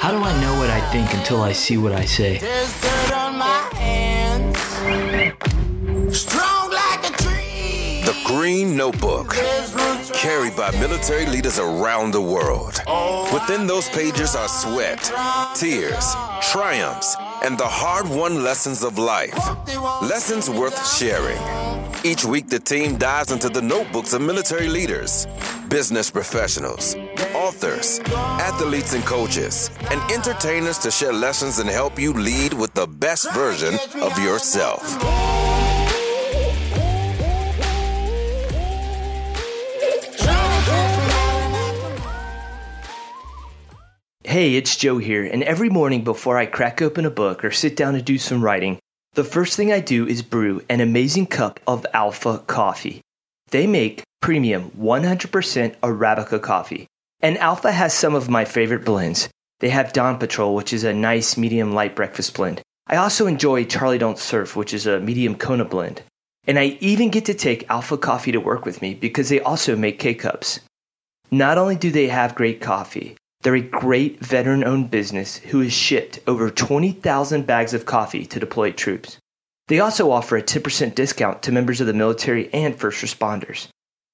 How do I know what I think until I see what I say? The Green Notebook, carried by military leaders around the world. Within those pages are sweat, tears, triumphs, and the hard won lessons of life. Lessons worth sharing. Each week, the team dives into the notebooks of military leaders, business professionals, authors, athletes and coaches, and entertainers to share lessons and help you lead with the best version of yourself. Hey, it's Joe here, and every morning before I crack open a book or sit down to do some writing, the first thing I do is brew an amazing cup of Alpha coffee. They make premium 100% Arabica coffee, and Alpha has some of my favorite blends. They have Dawn Patrol, which is a nice medium light breakfast blend. I also enjoy Charlie Don't Surf, which is a medium Kona blend. And I even get to take Alpha coffee to work with me because they also make K cups. Not only do they have great coffee, they're a great veteran owned business who has shipped over 20,000 bags of coffee to deployed troops. They also offer a 10% discount to members of the military and first responders.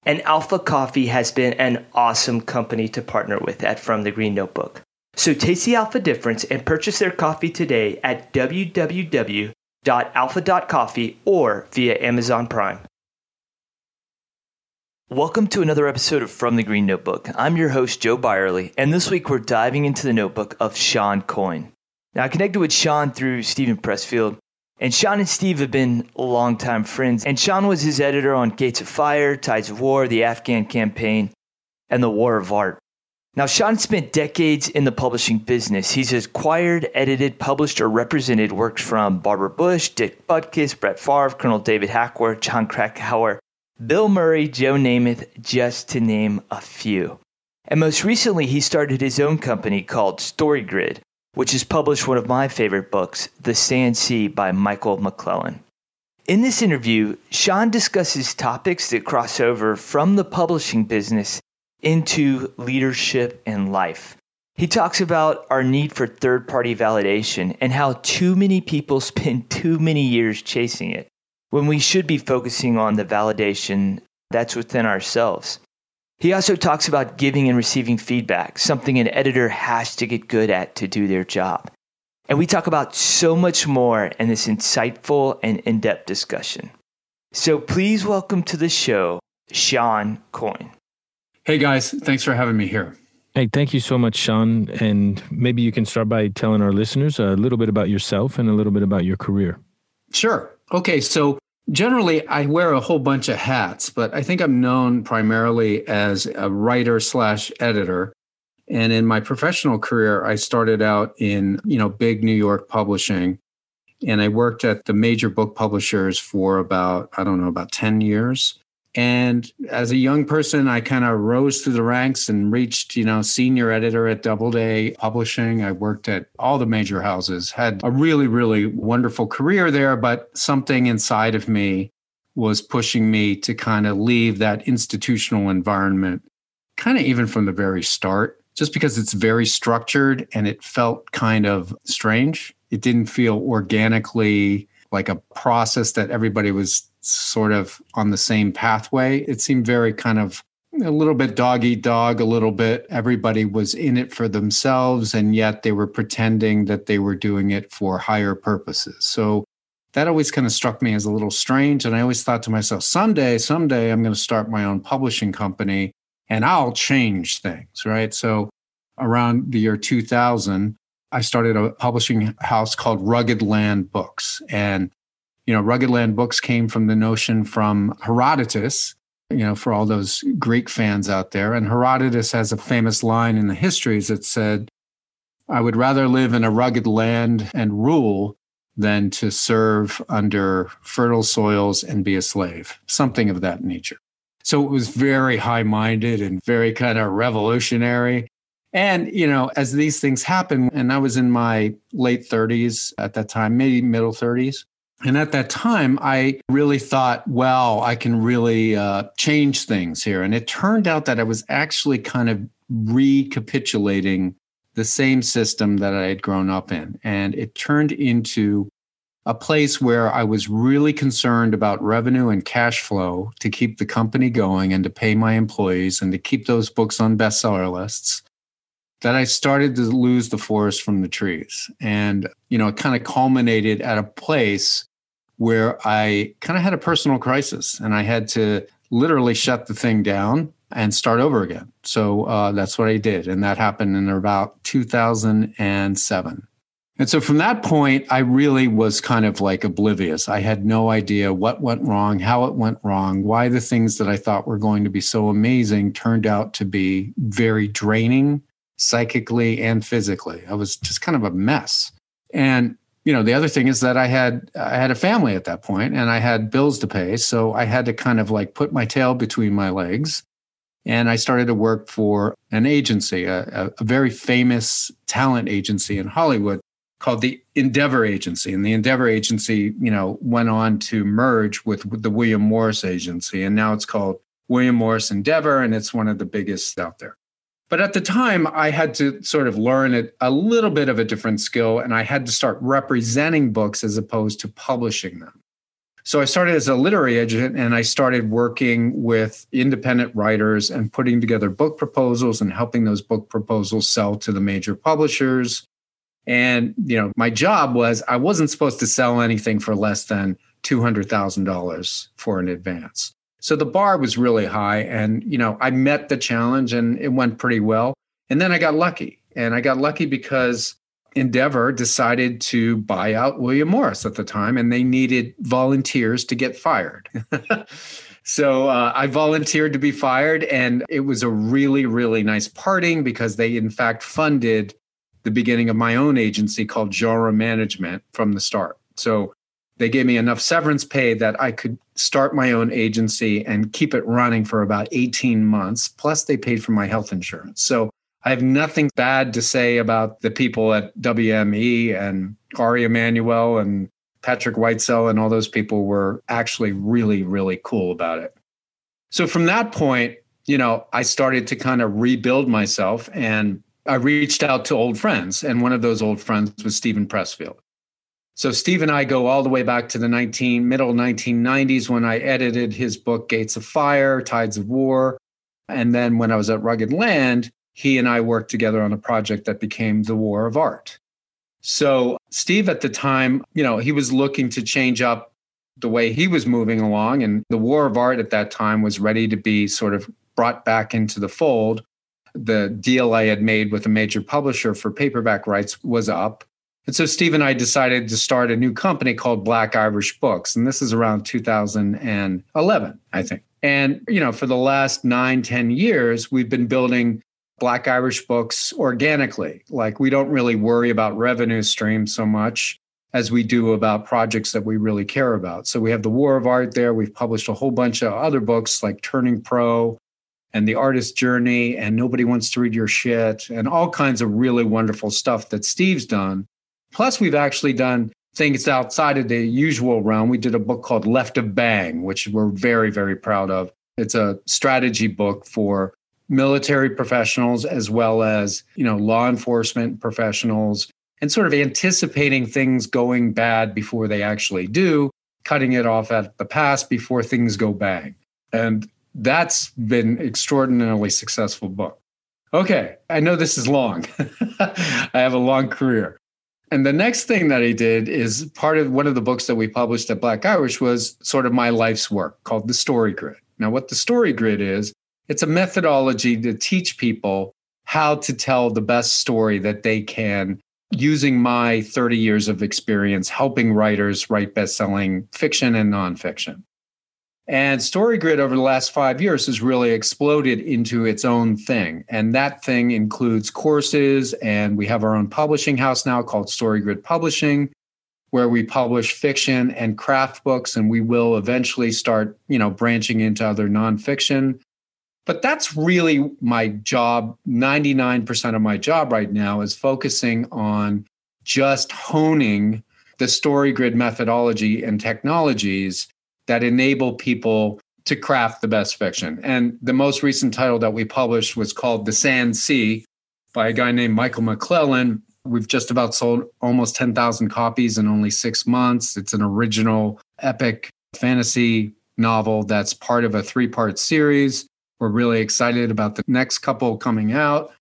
And Alpha Coffee has been an awesome company to partner with at From the Green Notebook. So taste the Alpha difference and purchase their coffee today at www.alpha.coffee or via Amazon Prime. Welcome to another episode of From the Green Notebook. I'm your host, Joe Byerly, and this week we're diving into the notebook of Shawn Coyne. Now, I connected with Shawn through Steven Pressfield, and Shawn and Steve have been longtime friends. And Shawn was his editor on Gates of Fire, Tides of War, the Afghan Campaign, and the War of Art. Now, Shawn spent decades in the publishing business. He's acquired, edited, published, or represented works from Barbara Bush, Dick Butkus, Brett Favre, Colonel David Hackworth, Jon Krakauer, Bill Murray, Joe Namath, just to name a few. And most recently, he started his own company called StoryGrid, which has published one of my favorite books, The Sand Sea by Michael McClellan. In this interview, Sean discusses topics that cross over from the publishing business into leadership and life. He talks about our need for third party validation and how too many people spend too many years chasing it when we should be focusing on the validation that's within ourselves. He also talks about giving and receiving feedback, something an editor has to get good at to do their job. And we talk about so much more in this insightful and in depth discussion. So please welcome to the show, Shawn Coyne. Hey guys, thanks for having me here. Hey, thank you so much, Shawn. And maybe you can start by telling our listeners a little bit about yourself and a little bit about your career. Sure. Okay, so Generally, I wear a whole bunch of hats, but I think I'm known primarily as a writer slash editor. And in my professional career, I started out in, you know, big New York publishing. And I worked at the major book publishers for about, I don't know, about 10 years. And as a young person, I kind of rose through the ranks and reached, you know, senior editor at Doubleday Publishing. I worked at all the major houses, had a really, really wonderful career there, but something inside of me was pushing me to kind of leave that institutional environment, kind of even from the very start, just because it's very structured and it felt kind of strange. It didn't feel organically like a process that everybody was sort of on the same pathway. It seemed very kind of a little bit dog eat dog, a little bit everybody was in it for themselves, and yet they were pretending that they were doing it for higher purposes. So that always kind of struck me as a little strange. And I always thought to myself, someday, someday I'm going to start my own publishing company and I'll change things, right? So around the year 2000, I started a publishing house called Rugged Land Books. And you know, Rugged Land Books came from the notion from Herodotus, you know, for all those Greek fans out there. And Herodotus has a famous line in the histories that said, I would rather live in a rugged land and rule than to serve under fertile soils and be a slave, something of that nature. So it was very high minded and very kind of revolutionary. And, you know, as these things happen, and I was in my late 30s at that time, maybe middle 30s, And at that time, I really thought, well, I can really uh, change things here. And it turned out that I was actually kind of recapitulating the same system that I had grown up in. And it turned into a place where I was really concerned about revenue and cash flow to keep the company going and to pay my employees and to keep those books on bestseller lists that I started to lose the forest from the trees. And, you know, it kind of culminated at a place where I kind of had a personal crisis and I had to literally shut the thing down and start over again. So uh, that's what I did. And that happened in about 2007. And so from that point, I really was kind of like oblivious. I had no idea what went wrong, how it went wrong, why the things that I thought were going to be so amazing turned out to be very draining psychically and physically. I was just kind of a mess. And you know, the other thing is that I had I had a family at that point and I had bills to pay, so I had to kind of like put my tail between my legs and I started to work for an agency, a, a very famous talent agency in Hollywood called the Endeavor Agency. And the Endeavor Agency, you know, went on to merge with, with the William Morris Agency. And now it's called William Morris Endeavor, and it's one of the biggest out there. But at the time, I had to sort of learn it, a little bit of a different skill, and I had to start representing books as opposed to publishing them. So I started as a literary agent and I started working with independent writers and putting together book proposals and helping those book proposals sell to the major publishers and, you know, my job was I wasn't supposed to sell anything for less than $200,000 for an advance. So the bar was really high. And, you know, I met the challenge and it went pretty well. And then I got lucky. And I got lucky because Endeavor decided to buy out William Morris at the time and they needed volunteers to get fired. so uh, I volunteered to be fired. And it was a really, really nice parting because they, in fact, funded the beginning of my own agency called Genre Management from the start. So they gave me enough severance pay that I could start my own agency and keep it running for about 18 months. Plus, they paid for my health insurance. So I have nothing bad to say about the people at WME and Ari Emanuel and Patrick Whitesell and all those people were actually really, really cool about it. So from that point, you know, I started to kind of rebuild myself and I reached out to old friends, and one of those old friends was Steven Pressfield. So Steve and I go all the way back to the 19 middle 1990s when I edited his book Gates of Fire, Tides of War, and then when I was at Rugged Land, he and I worked together on a project that became The War of Art. So Steve at the time, you know, he was looking to change up the way he was moving along and The War of Art at that time was ready to be sort of brought back into the fold the deal I had made with a major publisher for paperback rights was up. And so Steve and I decided to start a new company called Black Irish Books. And this is around 2011, I think. And, you know, for the last nine, ten years, we've been building Black Irish books organically. Like we don't really worry about revenue streams so much as we do about projects that we really care about. So we have the War of Art there. We've published a whole bunch of other books like Turning Pro, and the artist journey and nobody wants to read your shit and all kinds of really wonderful stuff that Steve's done. Plus, we've actually done things outside of the usual realm. We did a book called Left of Bang, which we're very, very proud of. It's a strategy book for military professionals as well as, you know, law enforcement professionals and sort of anticipating things going bad before they actually do, cutting it off at the pass before things go bang. And that's been extraordinarily successful book. Okay, I know this is long. I have a long career. And the next thing that I did is part of one of the books that we published at Black Irish was sort of my life's work called The Story Grid. Now, what the Story Grid is, it's a methodology to teach people how to tell the best story that they can using my 30 years of experience helping writers write best-selling fiction and nonfiction. And StoryGrid over the last five years has really exploded into its own thing. And that thing includes courses, and we have our own publishing house now called StoryGrid Publishing, where we publish fiction and craft books, and we will eventually start, you know, branching into other nonfiction. But that's really my job. 99% of my job right now is focusing on just honing the story grid methodology and technologies that enable people to craft the best fiction. And the most recent title that we published was called The Sand Sea by a guy named Michael McClellan. We've just about sold almost 10,000 copies in only six months. It's an original epic fantasy novel that's part of a three part series. We're really excited about the next couple coming out.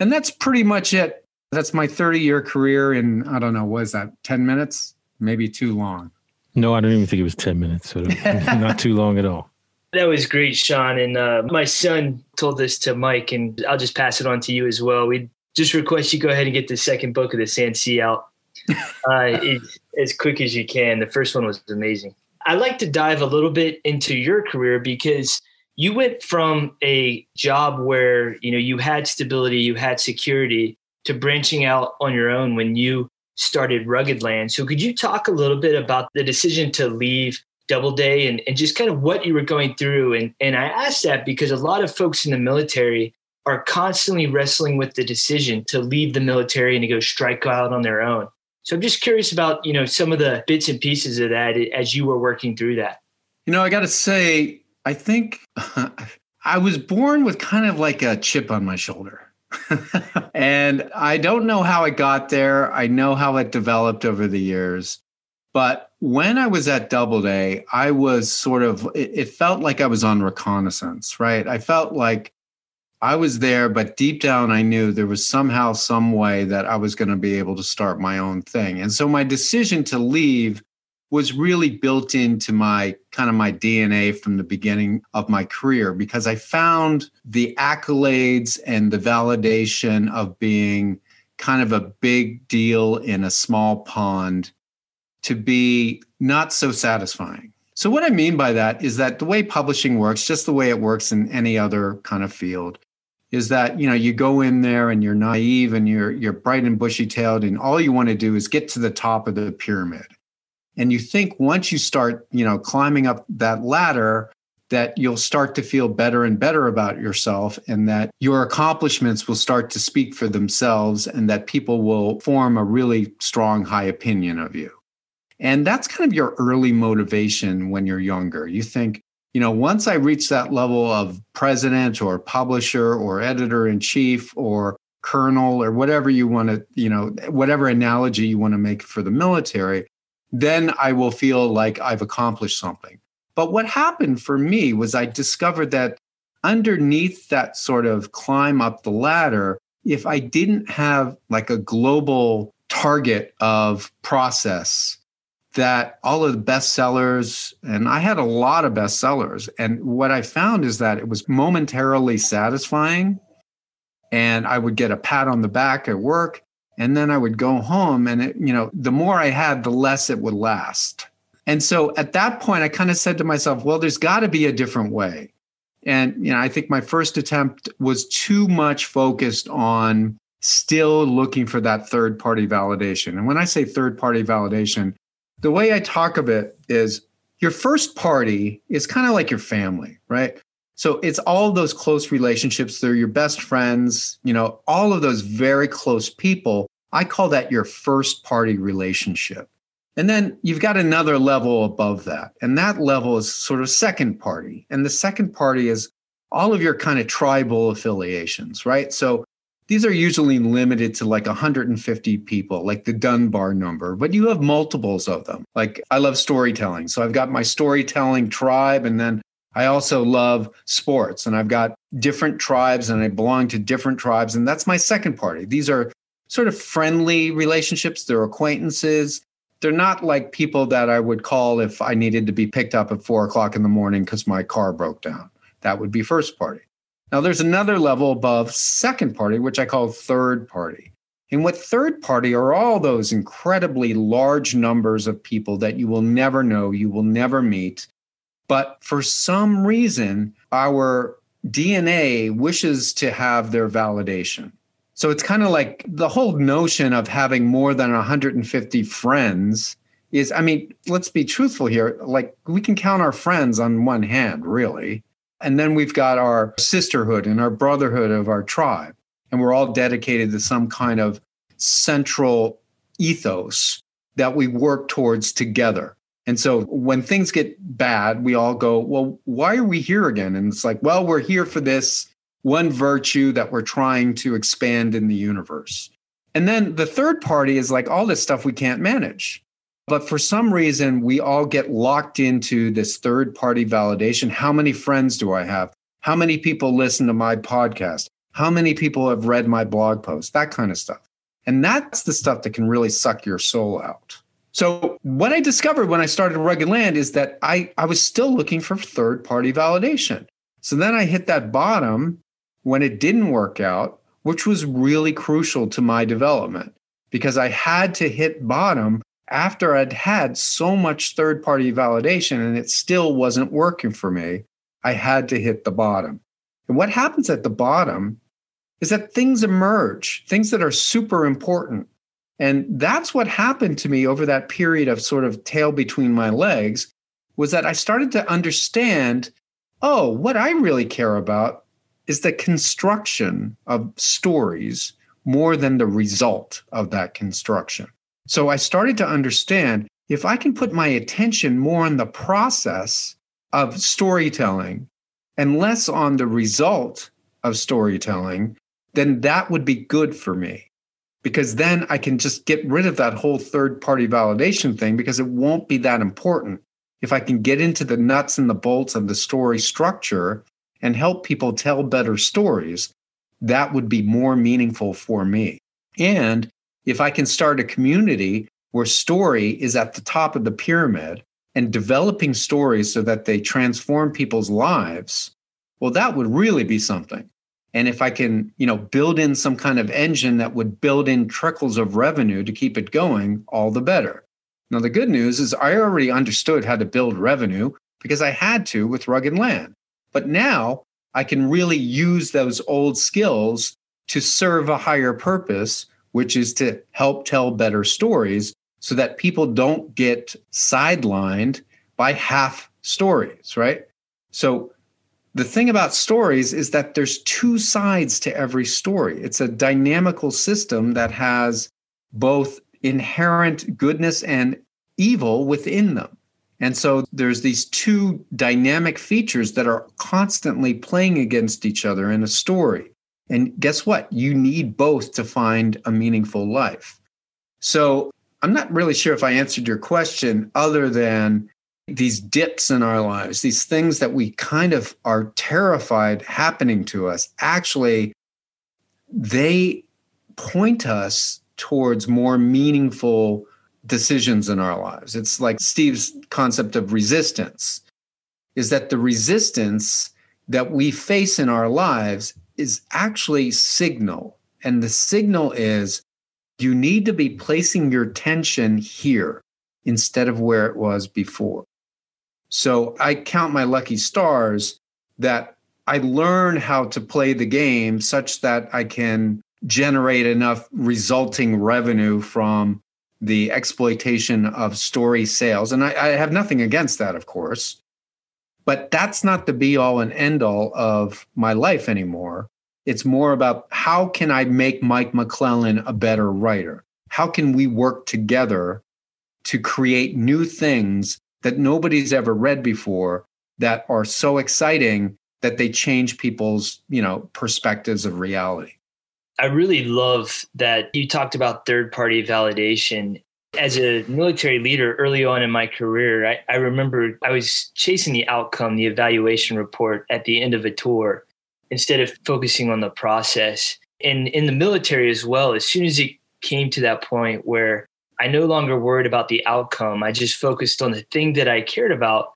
And that's pretty much it. That's my 30 year career in, I don't know, what is that, 10 minutes? Maybe too long. No, I don't even think it was 10 minutes. So not too long at all. That was great, Shawn. And uh, my son told this to Mike, and I'll just pass it on to you as well. We just request you go ahead and get the second book of the Sand Sea out uh, it, as quick as you can. The first one was amazing. I'd like to dive a little bit into your career because you went from a job where you know you had stability, you had security, to branching out on your own when you started Rugged Land. So could you talk a little bit about the decision to leave Doubleday and, and just kind of what you were going through? And and I ask that because a lot of folks in the military are constantly wrestling with the decision to leave the military and to go strike out on their own. So I'm just curious about, you know, some of the bits and pieces of that as you were working through that. You know, I got to say, I think I was born with kind of like a chip on my shoulder. and I don't know how it got there. I know how it developed over the years. But when I was at Doubleday, I was sort of, it, it felt like I was on reconnaissance, right? I felt like I was there, but deep down, I knew there was somehow, some way that I was going to be able to start my own thing. And so my decision to leave was really built into my kind of my DNA from the beginning of my career because I found the accolades and the validation of being kind of a big deal in a small pond to be not so satisfying. So, what I mean by that is that the way publishing works, just the way it works in any other kind of field, is that you know you go in there and you're naive and you're you're bright and bushy tailed and all you want to do is get to the top of the pyramid and you think once you start you know climbing up that ladder that you'll start to feel better and better about yourself and that your accomplishments will start to speak for themselves and that people will form a really strong high opinion of you. And that's kind of your early motivation when you're younger. You think you know, once I reach that level of president or publisher or editor in chief or colonel or whatever you want to, you know, whatever analogy you want to make for the military, then I will feel like I've accomplished something. But what happened for me was I discovered that underneath that sort of climb up the ladder, if I didn't have like a global target of process that all of the bestsellers, and I had a lot of bestsellers. And what I found is that it was momentarily satisfying. And I would get a pat on the back at work. And then I would go home. And, it, you know, the more I had, the less it would last. And so at that point, I kind of said to myself, well, there's got to be a different way. And, you know, I think my first attempt was too much focused on still looking for that third party validation. And when I say third party validation, the way I talk of it is your first party is kind of like your family, right? So it's all those close relationships. They're your best friends, you know, all of those very close people. I call that your first party relationship. And then you've got another level above that. And that level is sort of second party. And the second party is all of your kind of tribal affiliations, right? So these are usually limited to like 150 people, like the Dunbar number, but you have multiples of them. Like I love storytelling. So I've got my storytelling tribe, and then I also love sports, and I've got different tribes, and I belong to different tribes. And that's my second party. These are sort of friendly relationships, they're acquaintances. They're not like people that I would call if I needed to be picked up at four o'clock in the morning because my car broke down. That would be first party. Now, there's another level above second party, which I call third party. And what third party are all those incredibly large numbers of people that you will never know, you will never meet. But for some reason, our DNA wishes to have their validation. So it's kind of like the whole notion of having more than 150 friends is, I mean, let's be truthful here. Like we can count our friends on one hand, really. And then we've got our sisterhood and our brotherhood of our tribe. And we're all dedicated to some kind of central ethos that we work towards together. And so when things get bad, we all go, well, why are we here again? And it's like, well, we're here for this one virtue that we're trying to expand in the universe. And then the third party is like all this stuff we can't manage. But for some reason, we all get locked into this third party validation. How many friends do I have? How many people listen to my podcast? How many people have read my blog post? That kind of stuff. And that's the stuff that can really suck your soul out. So, what I discovered when I started Rugged Land is that I, I was still looking for third party validation. So then I hit that bottom when it didn't work out, which was really crucial to my development because I had to hit bottom after I'd had so much third party validation and it still wasn't working for me. I had to hit the bottom. And what happens at the bottom is that things emerge, things that are super important. And that's what happened to me over that period of sort of tail between my legs was that I started to understand oh, what I really care about is the construction of stories more than the result of that construction. So I started to understand if I can put my attention more on the process of storytelling and less on the result of storytelling, then that would be good for me. Because then I can just get rid of that whole third party validation thing because it won't be that important. If I can get into the nuts and the bolts of the story structure and help people tell better stories, that would be more meaningful for me. And if I can start a community where story is at the top of the pyramid and developing stories so that they transform people's lives, well, that would really be something. And if I can, you know, build in some kind of engine that would build in trickles of revenue to keep it going, all the better. Now, the good news is I already understood how to build revenue because I had to with Rugged Land. But now I can really use those old skills to serve a higher purpose, which is to help tell better stories so that people don't get sidelined by half stories, right? So the thing about stories is that there's two sides to every story. It's a dynamical system that has both inherent goodness and evil within them. And so there's these two dynamic features that are constantly playing against each other in a story. And guess what? You need both to find a meaningful life. So I'm not really sure if I answered your question other than these dips in our lives, these things that we kind of are terrified happening to us. Actually, they point us towards more meaningful decisions in our lives. It's like Steve's concept of resistance is that the resistance that we face in our lives is actually signal. And the signal is you need to be placing your tension here instead of where it was before. So I count my lucky stars that I learn how to play the game such that I can generate enough resulting revenue from the exploitation of story sales. And I, I, have nothing against that, of course. But that's not the be all and end all of my life anymore. It's more about how can I make Mike McClellan a better writer? How can we work together to create new things that nobody's ever read before that are so exciting that they change people's, you know, perspectives of reality? I really love that you talked about third party validation. As a military leader early on in my career, I, I, remember I was chasing the outcome, the evaluation report at the end of a tour, instead of focusing on the process. And in the military as well, as soon as it came to that point where I no longer worried about the outcome, I just focused on the thing that I cared about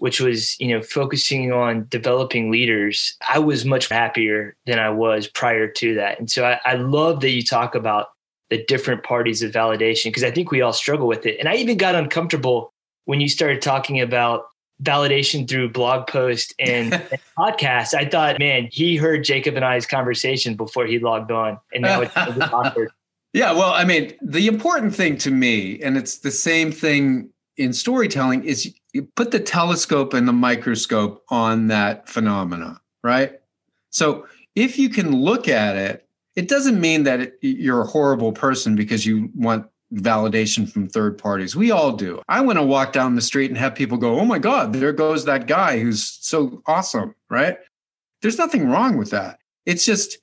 which was you know focusing on developing leaders. I was much happier than i was prior to that. And so i, I love that you talk about the different parties of validation because i think we all struggle with it. And i even got uncomfortable when you started talking about validation through blog post and, and podcast i thought man he heard jacob and i's conversation before he logged on and now it's awkward yeah well i mean the important thing to me and it's the same thing in storytelling is you put the telescope and the microscope on that phenomena, right? So if you can look at it, it doesn't mean that it, you're a horrible person because you want validation from third parties. We all do. I want to walk down the street and have people go, oh my God, there goes that guy who's so awesome, right? There's nothing wrong with that. It's just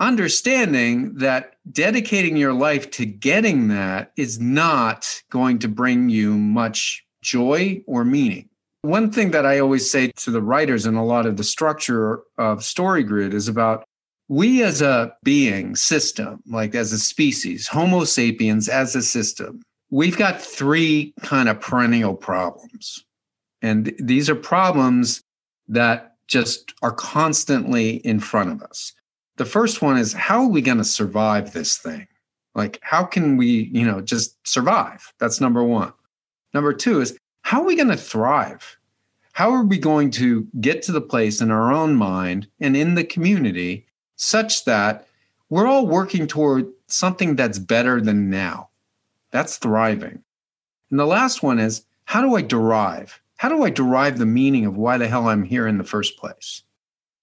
understanding that dedicating your life to getting that is not going to bring you much joy or meaning. One thing that I always say to the writers in a lot of the structure of StoryGrid is about we as a being system, like as a species, Homo sapiens as a system, we've got three kind of perennial problems. And these are problems that just are constantly in front of us. The first one is how are we going to survive this thing? Like, how can we, you know, just survive? That's number one. Number two is how are we going to thrive? How are we going to get to the place in our own mind and in the community such that we're all working toward something that's better than now. That's thriving. And the last one is how do I derive? How do I derive the meaning of why the hell I'm here in the first place?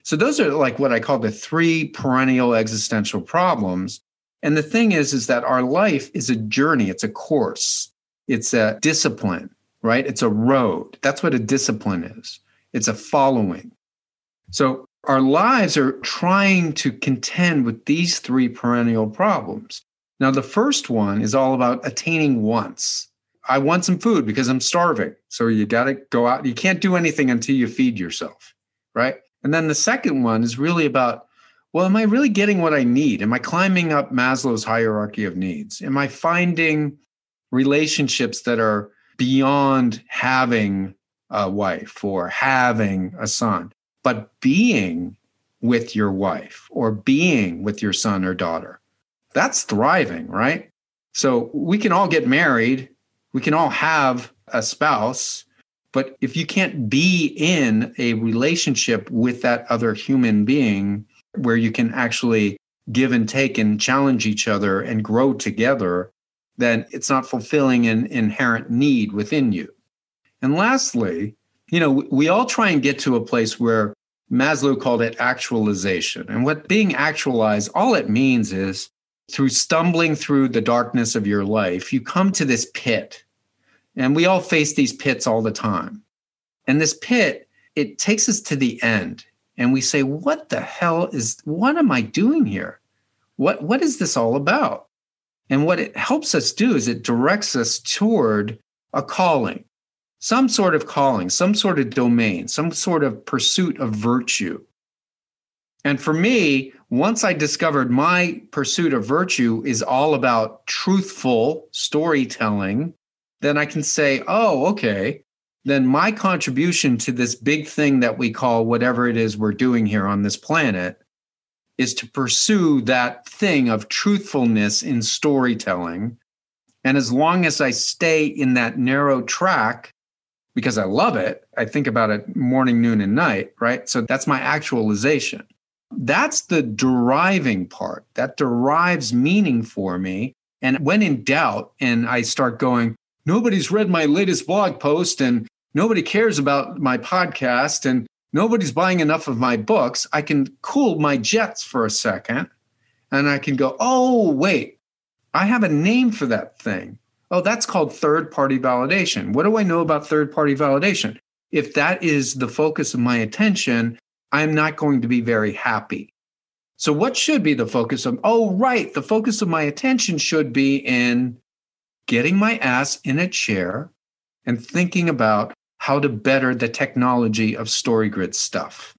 So those are like what I call the three perennial existential problems. And the thing is, is that our life is a journey, it's a course, it's a discipline, right? It's a road. That's what a discipline is. It's a following. So our lives are trying to contend with these three perennial problems. Now, the first one is all about attaining wants. I want some food because I'm starving. So you got to go out. You can't do anything until you feed yourself, right? And then the second one is really about, well, am I really getting what I need? Am I climbing up Maslow's hierarchy of needs? Am I finding relationships that are beyond having a wife or having a son? but being with your wife or being with your son or daughter. That's thriving, right? So we can all get married, we can all have a spouse, but if you can't be in a relationship with that other human being where you can actually give and take and challenge each other and grow together, then it's not fulfilling an inherent need within you. And lastly, you know, we all try and get to a place where Maslow called it actualization. And what being actualized, all it means is through stumbling through the darkness of your life, you come to this pit. And we all face these pits all the time. And this pit, it takes us to the end. And we say, what the hell is, what am I doing here? What, what is this all about? And what it helps us do is it directs us toward a calling some sort of calling, some sort of domain, some sort of pursuit of virtue. And for me, once I discovered my pursuit of virtue is all about truthful storytelling, then I can say, oh, okay, then my contribution to this big thing that we call whatever it is we're doing here on this planet is to pursue that thing of truthfulness in storytelling. And as long as I stay in that narrow track, because I love it. I think about it morning, noon, and night, right? So that's my actualization. That's the deriving part that derives meaning for me. And when in doubt, and I start going, nobody's read my latest blog post and nobody cares about my podcast and nobody's buying enough of my books, I can cool my jets for a second and I can go, oh, wait, I have a name for that thing. Oh, that's called third party validation. What do I know about third party validation? If that is the focus of my attention, I'm not going to be very happy. So, what should be the focus of? Oh, right. The focus of my attention should be in getting my ass in a chair and thinking about how to better the technology of StoryGrid stuff.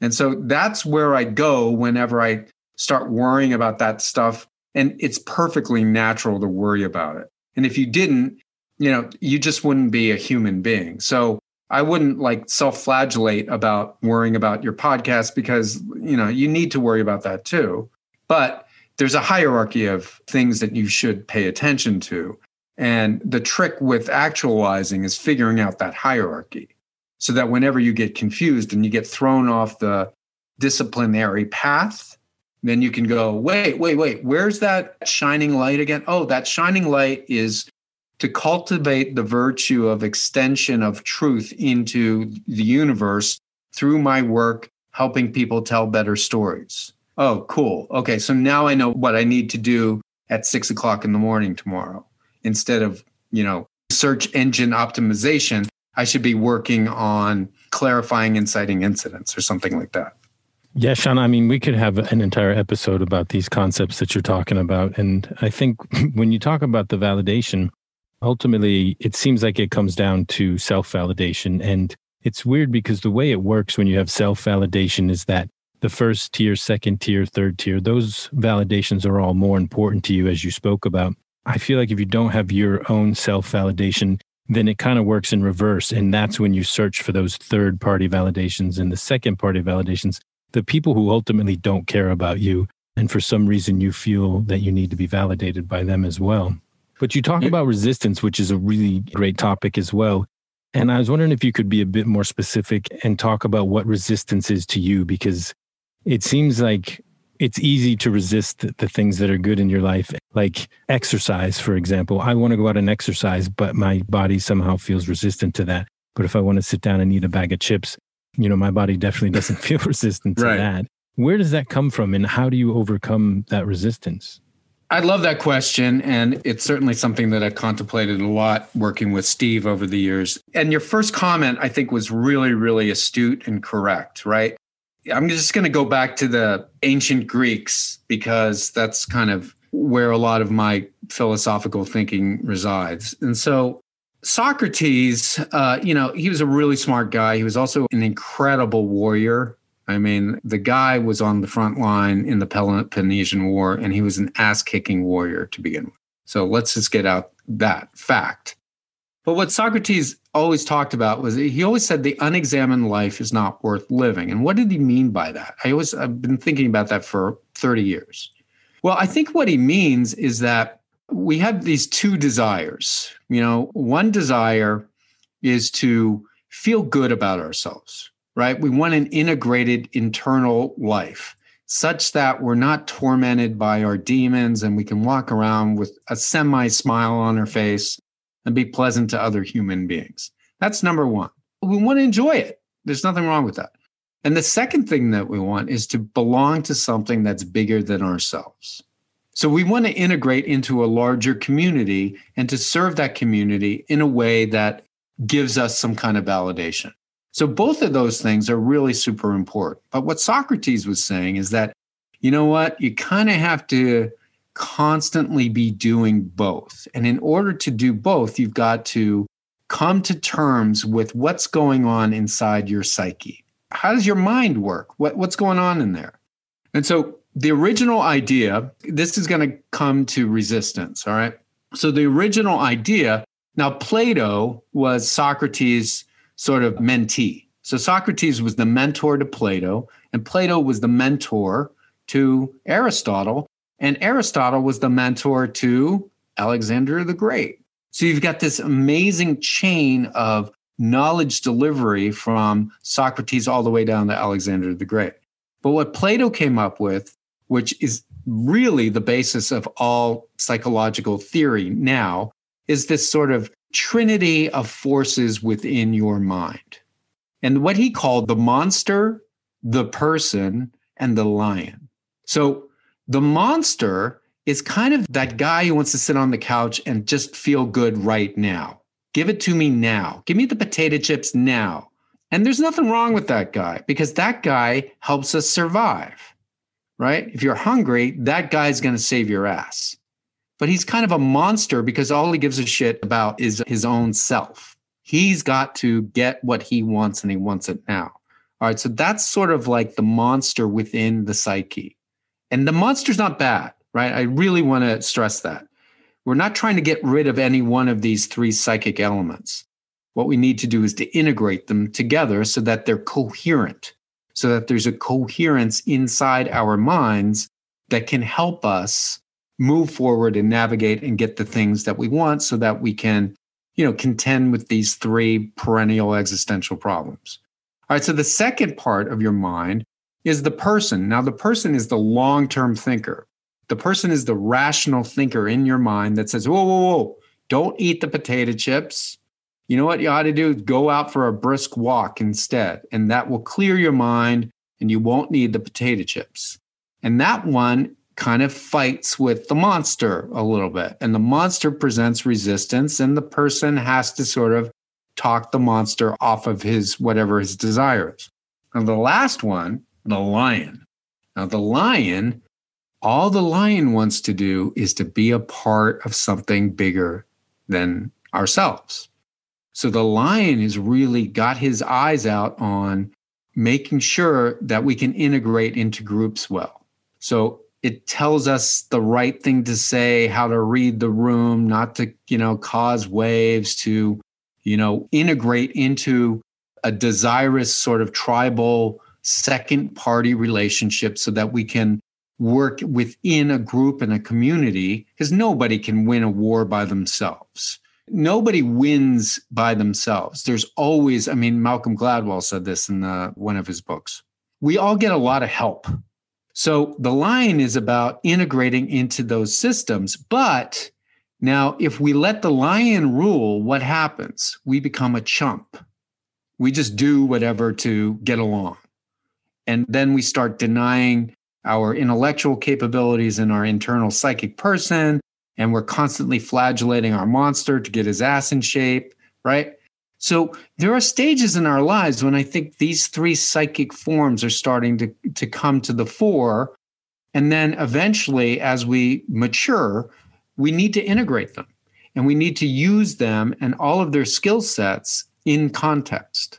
And so that's where I go whenever I start worrying about that stuff. And it's perfectly natural to worry about it. And if you didn't, you know, you just wouldn't be a human being. So I wouldn't like self flagellate about worrying about your podcast because, you know, you need to worry about that too. But there's a hierarchy of things that you should pay attention to. And the trick with actualizing is figuring out that hierarchy so that whenever you get confused and you get thrown off the disciplinary path, then you can go, wait, wait, wait, where's that shining light again? Oh, that shining light is to cultivate the virtue of extension of truth into the universe through my work, helping people tell better stories. Oh, cool. Okay, so now I know what I need to do at six o'clock in the morning tomorrow. Instead of, you know, search engine optimization, I should be working on clarifying inciting incidents or something like that. Yeah, Shawn, I mean, we could have an entire episode about these concepts that you're talking about. And I think when you talk about the validation, ultimately, it seems like it comes down to self validation. And it's weird because the way it works when you have self validation is that the first tier, second tier, third tier, those validations are all more important to you, as you spoke about. I feel like if you don't have your own self validation, then it kind of works in reverse. And that's when you search for those third party validations and the second party validations, the people who ultimately don't care about you. And for some reason, you feel that you need to be validated by them as well. But you talk mm. about resistance, which is a really great topic as well. And I was wondering if you could be a bit more specific and talk about what resistance is to you, because it seems like it's easy to resist the things that are good in your life, like exercise, for example. I want to go out and exercise, but my body somehow feels resistant to that. But if I want to sit down and eat a bag of chips, you know, my body definitely doesn't feel resistant to right. that. Where does that come from and how do you overcome that resistance? I love that question. And it's certainly something that I've contemplated a lot working with Steve over the years. And your first comment, I think, was really, really astute and correct, right? I'm just going to go back to the ancient Greeks because that's kind of where a lot of my philosophical thinking resides. And so Socrates, uh, you know, he was a really smart guy. He was also an incredible warrior. I mean, the guy was on the front line in the Peloponnesian War, and he was an ass kicking warrior to begin with. So let's just get out that fact. But what Socrates always talked about was he always said the unexamined life is not worth living. And what did he mean by that? I always I've been thinking about that for 30 years. Well, I think what he means is that we have these two desires. You know, one desire is to feel good about ourselves, right? We want an integrated internal life such that we're not tormented by our demons and we can walk around with a semi smile on our face and be pleasant to other human beings. That's number one. We want to enjoy it. There's nothing wrong with that. And the second thing that we want is to belong to something that's bigger than ourselves. So we want to integrate into a larger community and to serve that community in a way that gives us some kind of validation. So both of those things are really super important. But what Socrates was saying is that, you know what, you kind of have to constantly be doing both. And in order to do both, you've got to come to terms with what's going on inside your psyche. How does your mind work? What, what's going on in there? And so the original idea, this is going to come to resistance. All right. So the original idea, now Plato was Socrates' sort of mentee. So Socrates was the mentor to Plato, and Plato was the mentor to Aristotle. And Aristotle was the mentor to Alexander the Great. So you've got this amazing chain of knowledge delivery from Socrates all the way down to Alexander the Great. But what Plato came up with, which is really the basis of all psychological theory now, is this sort of trinity of forces within your mind. And what he called the monster, the person, and the lion. So the monster is kind of that guy who wants to sit on the couch and just feel good right now. Give it to me now. Give me the potato chips now. And there's nothing wrong with that guy because that guy helps us survive, right? If you're hungry, that guy's going to save your ass. But he's kind of a monster because all he gives a shit about is his own self. He's got to get what he wants and he wants it now. All right. So that's sort of like the monster within the psyche. And the monster's not bad, right? I really want to stress that. We're not trying to get rid of any one of these three psychic elements. What we need to do is to integrate them together so that they're coherent, so that there's a coherence inside our minds that can help us move forward and navigate and get the things that we want so that we can, you know, contend with these three perennial existential problems. All right. So the second part of your mind is the person. Now, the person is the long term thinker. The person is the rational thinker in your mind that says, whoa, whoa, whoa, don't eat the potato chips. You know what you ought to do? Go out for a brisk walk instead. And that will clear your mind and you won't need the potato chips. And that one kind of fights with the monster a little bit. And the monster presents resistance, and the person has to sort of talk the monster off of his whatever his desire is. And the last one, the lion. Now, the lion, all the lion wants to do is to be a part of something bigger than ourselves. So the lion has really got his eyes out on making sure that we can integrate into groups well. So it tells us the right thing to say, how to read the room, not to, you know, cause waves, to, you know, integrate into a desirous sort of tribal second party relationship so that we can work within a group and a community because nobody can win a war by themselves. Nobody wins by themselves. There's always, I mean, Malcolm Gladwell said this in the, one of his books. We all get a lot of help. So the lion is about integrating into those systems. But now, if we let the lion rule, what happens? We become a chump. We just do whatever to get along. And then we start denying our intellectual capabilities and our internal psychic person. And we're constantly flagellating our monster to get his ass in shape, right? So there are stages in our lives when I think these three psychic forms are starting to, to come to the fore. And then eventually, as we mature, we need to integrate them and we need to use them and all of their skill sets in context.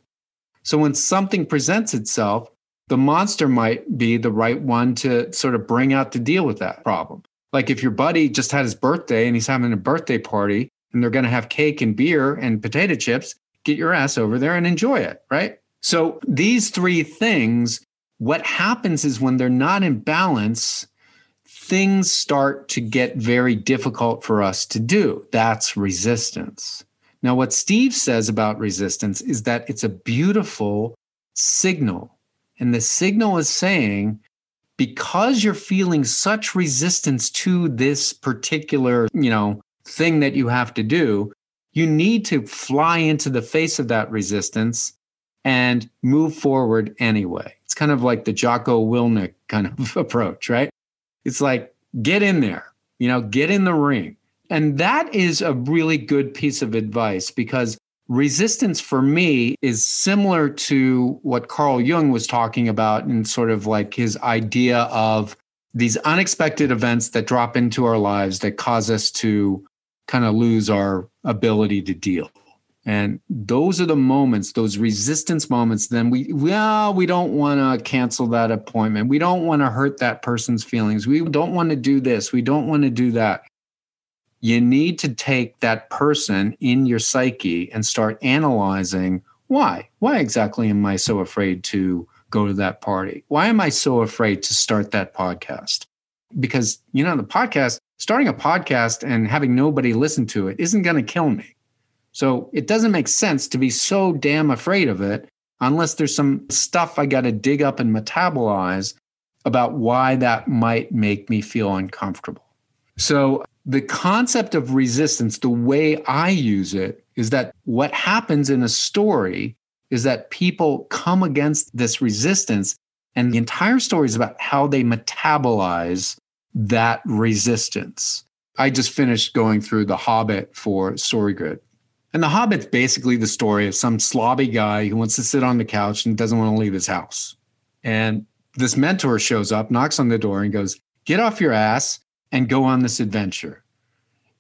So when something presents itself, the monster might be the right one to sort of bring out to deal with that problem. Like if your buddy just had his birthday and he's having a birthday party and they're going to have cake and beer and potato chips, get your ass over there and enjoy it, right? So these three things, what happens is when they're not in balance, things start to get very difficult for us to do. That's resistance. Now, what Steve says about resistance is that it's a beautiful signal. And the signal is saying, because you're feeling such resistance to this particular, you know, thing that you have to do, you need to fly into the face of that resistance and move forward anyway. It's kind of like the Jocko Willink kind of approach, right? It's like, get in there, you know, get in the ring. And that is a really good piece of advice because resistance for me is similar to what Carl Jung was talking about in sort of like his idea of these unexpected events that drop into our lives that cause us to kind of lose our ability to deal. And those are the moments, those resistance moments. Then we, well, we don't want to cancel that appointment. We don't want to hurt that person's feelings. We don't want to do this. We don't want to do that. You need to take that person in your psyche and start analyzing why. Why exactly am I so afraid to go to that party? Why am I so afraid to start that podcast? Because, you know, the podcast, starting a podcast and having nobody listen to it isn't going to kill me. So it doesn't make sense to be so damn afraid of it unless there's some stuff I got to dig up and metabolize about why that might make me feel uncomfortable. So the concept of resistance, the way I use it, is that what happens in a story is that people come against this resistance, and the entire story is about how they metabolize that resistance. I just finished going through The Hobbit for StoryGrid. And The Hobbit's basically the story of some slobby guy who wants to sit on the couch and doesn't want to leave his house. And this mentor shows up, knocks on the door, and goes, Get off your ass and go on this adventure.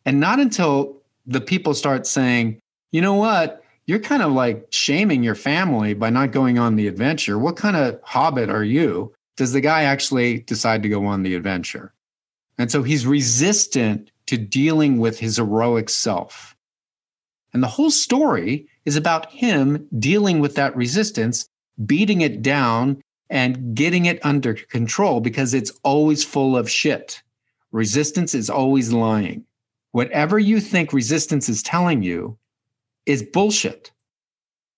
And not until the people start saying, You know what? You're kind of like shaming your family by not going on the adventure. What kind of hobbit are you? Does the guy actually decide to go on the adventure? And so he's resistant to dealing with his heroic self. And the whole story is about him dealing with that resistance, beating it down, and getting it under control because it's always full of shit. Resistance is always lying. Whatever you think resistance is telling you is bullshit.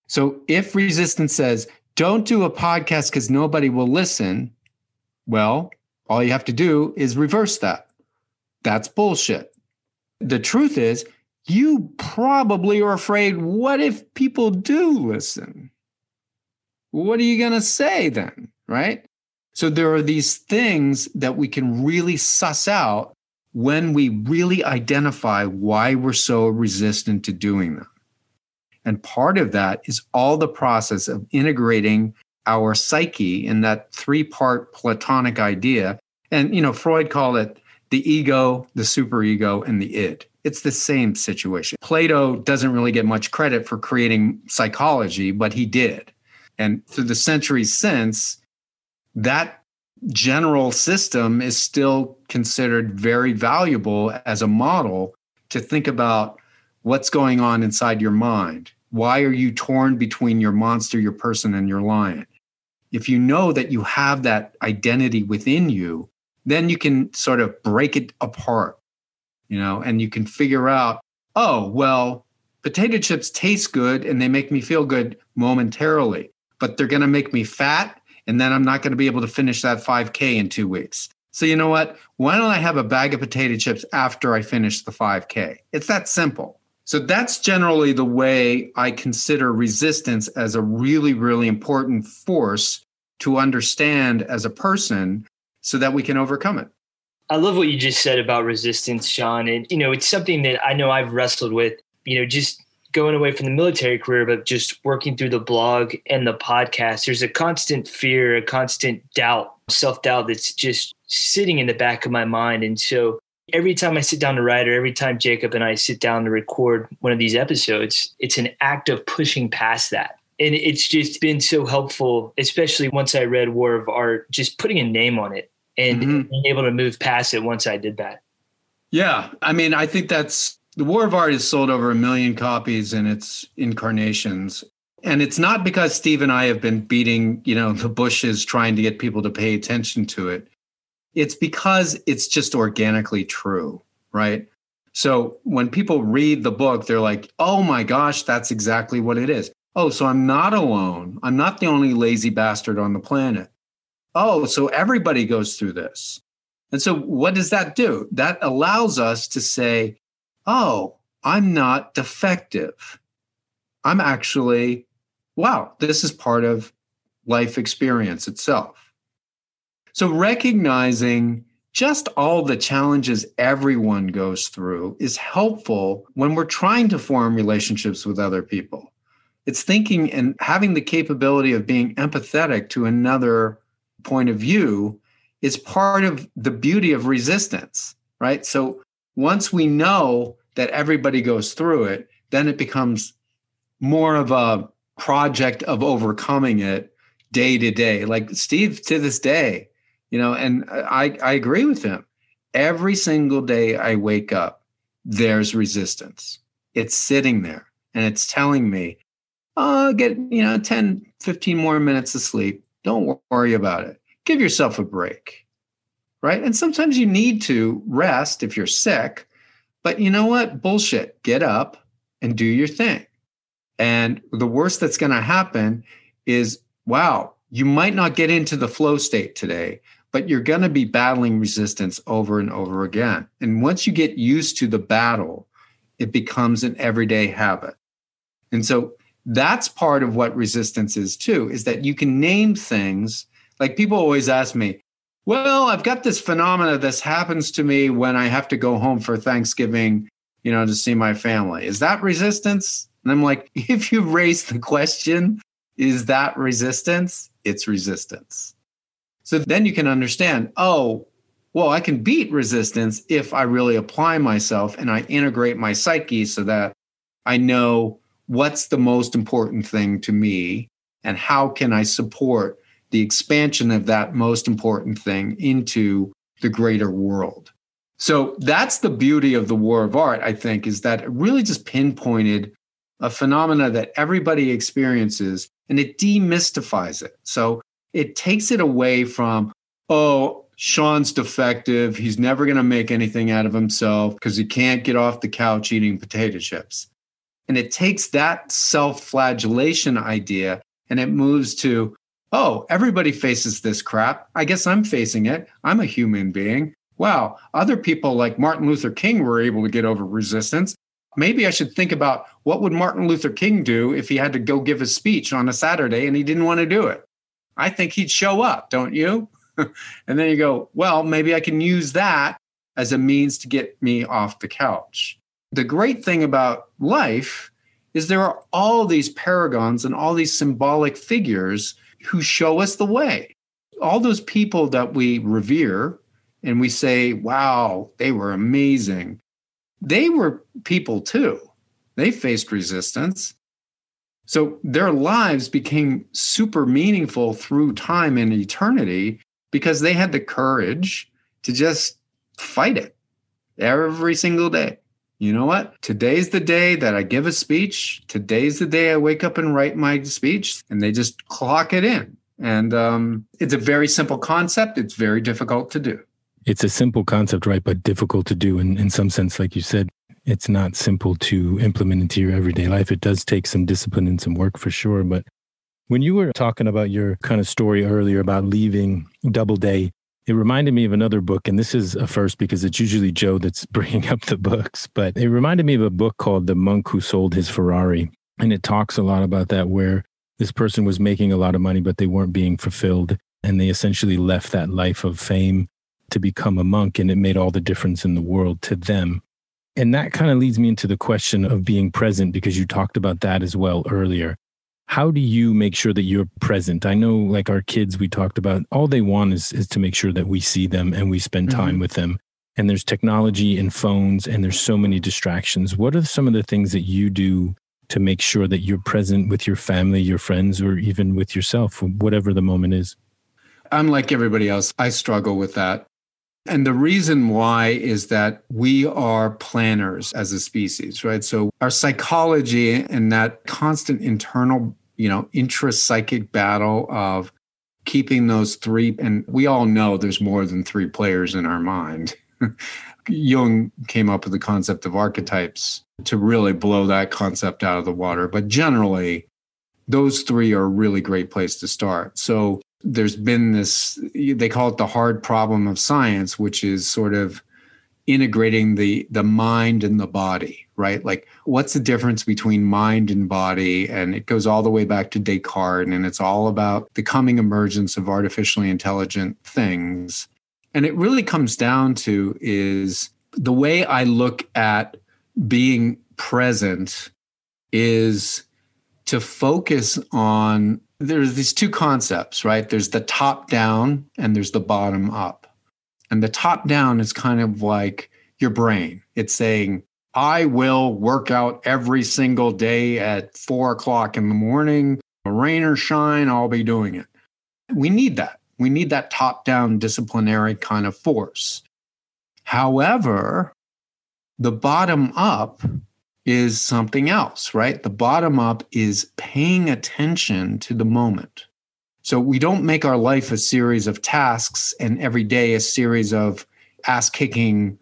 So if resistance says, don't do a podcast because nobody will listen, well, all you have to do is reverse that. That's bullshit. The truth is, you probably are afraid what if people do listen? What are you going to say then? Right? So there are these things that we can really suss out when we really identify why we're so resistant to doing them. And part of that is all the process of integrating our psyche in that three part Platonic idea. And, you know, Freud called it the ego, the superego, and the id. It's the same situation. Plato doesn't really get much credit for creating psychology, but he did. And through the centuries since, that general system is still considered very valuable as a model to think about what's going on inside your mind. Why are you torn between your monster, your person, and your lion? If you know that you have that identity within you, then you can sort of break it apart, you know, and you can figure out, oh, well, potato chips taste good and they make me feel good momentarily, but they're going to make me fat and then I'm not going to be able to finish that 5K in two weeks. So, you know what? Why don't I have a bag of potato chips after I finish the 5K? It's that simple. So, that's generally the way I consider resistance as a really, really important force to understand as a person so that we can overcome it. I love what you just said about resistance, Shawn. And, you know, it's something that I know I've wrestled with, you know, just going away from the military career, but just working through the blog and the podcast, there's a constant fear, a constant doubt, self doubt that's just sitting in the back of my mind. And so every time I sit down to write, or every time Jacob and I sit down to record one of these episodes, it's an act of pushing past that. And it's just been so helpful, especially once I read War of Art, just putting a name on it and mm-hmm. being able to move past it once I did that. Yeah. I mean, I think that's the War of Art has sold over a million copies in its incarnations. And it's not because Steve and I have been beating, you know, the bushes trying to get people to pay attention to it. It's because it's just organically true, right? So when people read the book, they're like, oh my gosh, that's exactly what it is. Oh, so I'm not alone. I'm not the only lazy bastard on the planet. Oh, so everybody goes through this. And so what does that do? That allows us to say, oh, I'm not defective. I'm actually, wow, this is part of life experience itself. So recognizing just all the challenges everyone goes through is helpful when we're trying to form relationships with other people. It's thinking and having the capability of being empathetic to another point of view is part of the beauty of resistance, right? So once we know that everybody goes through it, then it becomes more of a project of overcoming it day to day. Like Steve to this day, you know, and I, I agree with him. Every single day I wake up, there's resistance. It's sitting there and it's telling me, oh, get, you know, 10, 15 more minutes of sleep. Don't worry about it. Give yourself a break right? And sometimes you need to rest if you're sick. But you know what? Bullshit. Get up and do your thing. And the worst that's going to happen is wow, you might not get into the flow state today, but you're going to be battling resistance over and over again. And once you get used to the battle, it becomes an everyday habit. And so that's part of what resistance is too, is that you can name things. Like people always ask me, well, I've got this phenomena. This happens to me when I have to go home for Thanksgiving, you know, to see my family. Is that resistance? And I'm like, if you raise the question, is that resistance? It's resistance. So then you can understand, oh, well, I can beat resistance if I really apply myself and I integrate my psyche so that I know what's the most important thing to me and how can I support the expansion of that most important thing into the greater world. So that's the beauty of the war of art, I think, is that it really just pinpointed a phenomena that everybody experiences and it demystifies it. So it takes it away from, oh, Shawn's defective. He's never going to make anything out of himself because he can't get off the couch eating potato chips. And it takes that self flagellation idea and it moves to, oh, everybody faces this crap. I guess I'm facing it. I'm a human being. Wow, other people like Martin Luther King were able to get over resistance. Maybe I should think about what would Martin Luther King do if he had to go give a speech on a Saturday and he didn't want to do it. I think he'd show up, don't you? and then you go, well, maybe I can use that as a means to get me off the couch. The great thing about life is there are all these paragons and all these symbolic figures who show us the way. All those people that we revere and we say, wow, they were amazing. They were people too. They faced resistance. So their lives became super meaningful through time and eternity because they had the courage to just fight it every single day. You know what? Today's the day that I give a speech. Today's the day I wake up and write my speech, and they just clock it in. And um, it's a very simple concept. It's very difficult to do. It's a simple concept, right? But difficult to do. And in some sense, like you said, it's not simple to implement into your everyday life. It does take some discipline and some work for sure. But when you were talking about your kind of story earlier about leaving Doubleday, it reminded me of another book, and this is a first because it's usually Joe that's bringing up the books, but it reminded me of a book called The Monk Who Sold His Ferrari. And it talks a lot about that, where this person was making a lot of money, but they weren't being fulfilled. And they essentially left that life of fame to become a monk, and it made all the difference in the world to them. And that kind of leads me into the question of being present because you talked about that as well earlier how do you make sure that you're present? I know like our kids we talked about all they want is is to make sure that we see them and we spend time mm-hmm. with them. And there's technology and phones and there's so many distractions. What are some of the things that you do to make sure that you're present with your family your friends or even with yourself whatever the moment is? I'm like everybody else i struggle with that and the reason why is that we are planners as a species, right? So our psychology and that constant internal you know, intra-psychic battle of keeping those three and we all know there's more than three players in our mind. Jung came up with the concept of archetypes to really blow that concept out of the water, but generally those three are a really great place to start. So there's been this they call it the hard problem of science, which is sort of integrating the the mind and the body right? Like what's the difference between mind and body? And it goes all the way back to descartes and it's all about the coming emergence of artificially intelligent things. And it really comes down to is the way i look at being present is to focus on there's these two concepts right there's the top down and there's the bottom up and the top down is kind of like your brain. It's saying, I will work out every single day at four o'clock in the morning, rain or shine, I'll be doing it. We need that. We need that top down disciplinary kind of force. However, the bottom up is something else, right? The bottom up is paying attention to the moment. So we don't make our life a series of tasks and every day a series of ass kicking,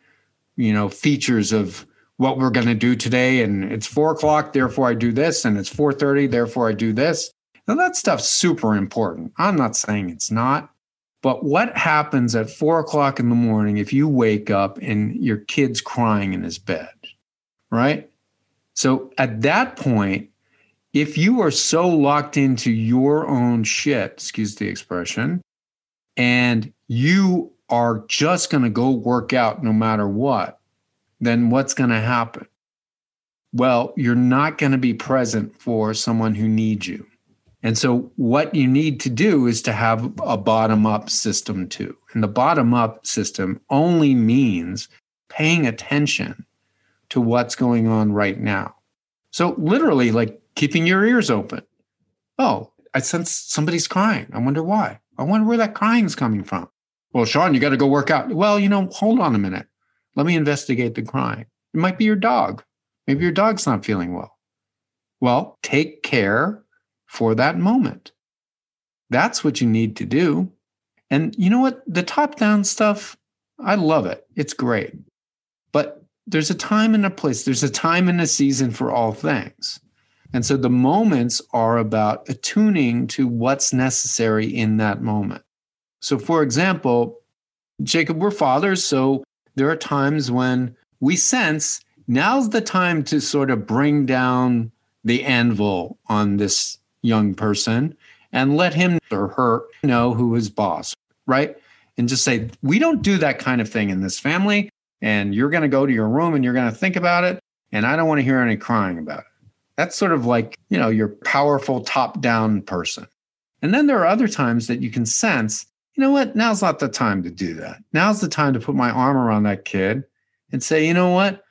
you know, features of what we're going to do today. And it's four o'clock, therefore I do this, and it's four thirty, therefore I do this. Now that stuff's super important. I'm not saying it's not, but what happens at four o'clock in the morning if you wake up and your kid's crying in his bed, right? So at that point, if you are so locked into your own shit, excuse the expression, and you are just going to go work out no matter what, then what's going to happen? Well, you're not going to be present for someone who needs you. And so, what you need to do is to have a bottom up system too. And the bottom up system only means paying attention to what's going on right now. So, literally, like keeping your ears open. Oh, I sense somebody's crying. I wonder why. I wonder where that crying is coming from. Well, Shawn, you got to go work out. Well, you know, hold on a minute. Let me investigate the crying. It might be your dog. Maybe your dog's not feeling well. Well, take care for that moment. That's what you need to do. And you know what? The top down stuff, I love it. It's great. But there's a time and a place, there's a time and a season for all things. And so the moments are about attuning to what's necessary in that moment. So, for example, Jacob, we're fathers. So there are times when we sense now's the time to sort of bring down the anvil on this young person and let him or her know who is boss. right? And just say, we don't do that kind of thing in this family. And you're going to go to your room and you're going to think about it. And I don't want to hear any crying about it. That's sort of like, you know, your powerful top down person. And then there are other times that you can sense, you know what? Now's not the time to do that. Now's the time to put my arm around that kid and say, you know what?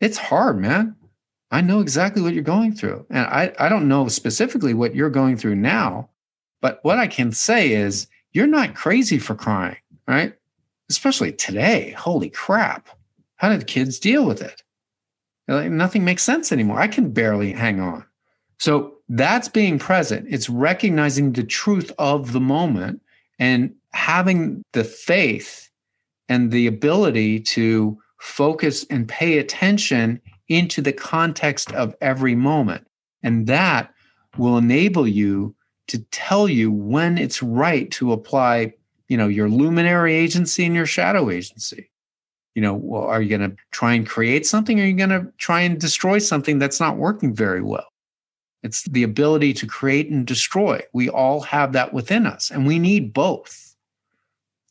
It's hard, man. I know exactly what you're going through. And I, I don't know specifically what you're going through now, but what I can say is you're not crazy for crying, right? Especially today. Holy crap. How did kids deal with it? Like, nothing makes sense anymore. I can barely hang on. So that's being present. It's recognizing the truth of the moment and having the faith and the ability to focus and pay attention into the context of every moment. And that will enable you to tell you when it's right to apply, you know, your luminary agency and your shadow agency. You know, well, are you going to try and create something or are you going to try and destroy something that's not working very well? It's the ability to create and destroy. We all have that within us, and we need both.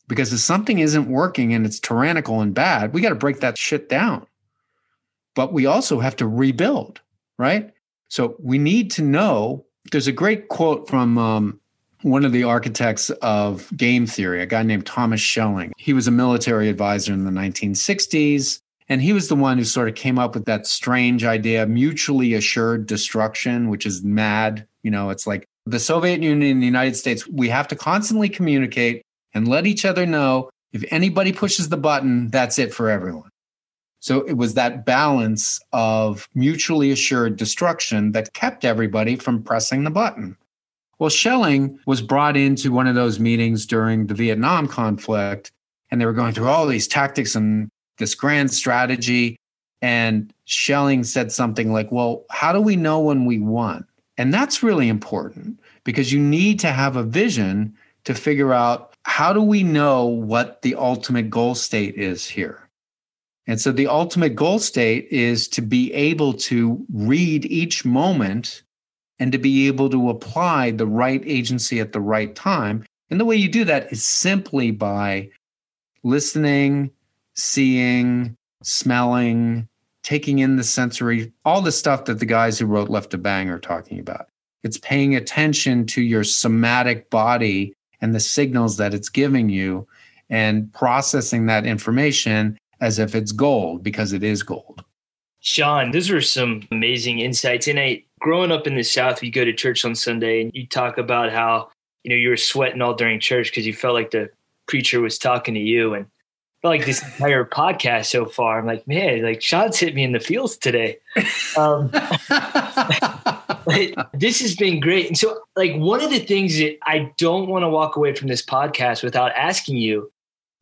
Because if something isn't working and it's tyrannical and bad, we got to break that shit down. But we also have to rebuild, right? So we need to know. There's a great quote from um, one of the architects of game theory, a guy named Thomas Schelling. He was a military advisor in the 1960s. And he was the one who sort of came up with that strange idea, of mutually assured destruction, which is mad. You know, it's like the Soviet Union and the United States, we have to constantly communicate and let each other know if anybody pushes the button, that's it for everyone. So it was that balance of mutually assured destruction that kept everybody from pressing the button. Well, Schelling was brought into one of those meetings during the Vietnam conflict, and they were going through all these tactics and this grand strategy. And Schelling said something like, Well, how do we know when we won? And that's really important because you need to have a vision to figure out how do we know what the ultimate goal state is here. And so the ultimate goal state is to be able to read each moment and to be able to apply the right agency at the right time. And the way you do that is simply by listening, seeing, smelling, taking in the sensory, all the stuff that the guys who wrote Left a Bang are talking about. It's paying attention to your somatic body and the signals that it's giving you and processing that information as if it's gold because it is gold. Shawn, those were some amazing insights. And I, growing up in the South, you go to church on Sunday and you talk about how, you know, you were sweating all during church because you felt like the preacher was talking to you. And like this entire podcast so far. I'm like, man, like Shawn's hit me in the feels today. Um, this has been great. And so, like, one of the things that I don't want to walk away from this podcast without asking you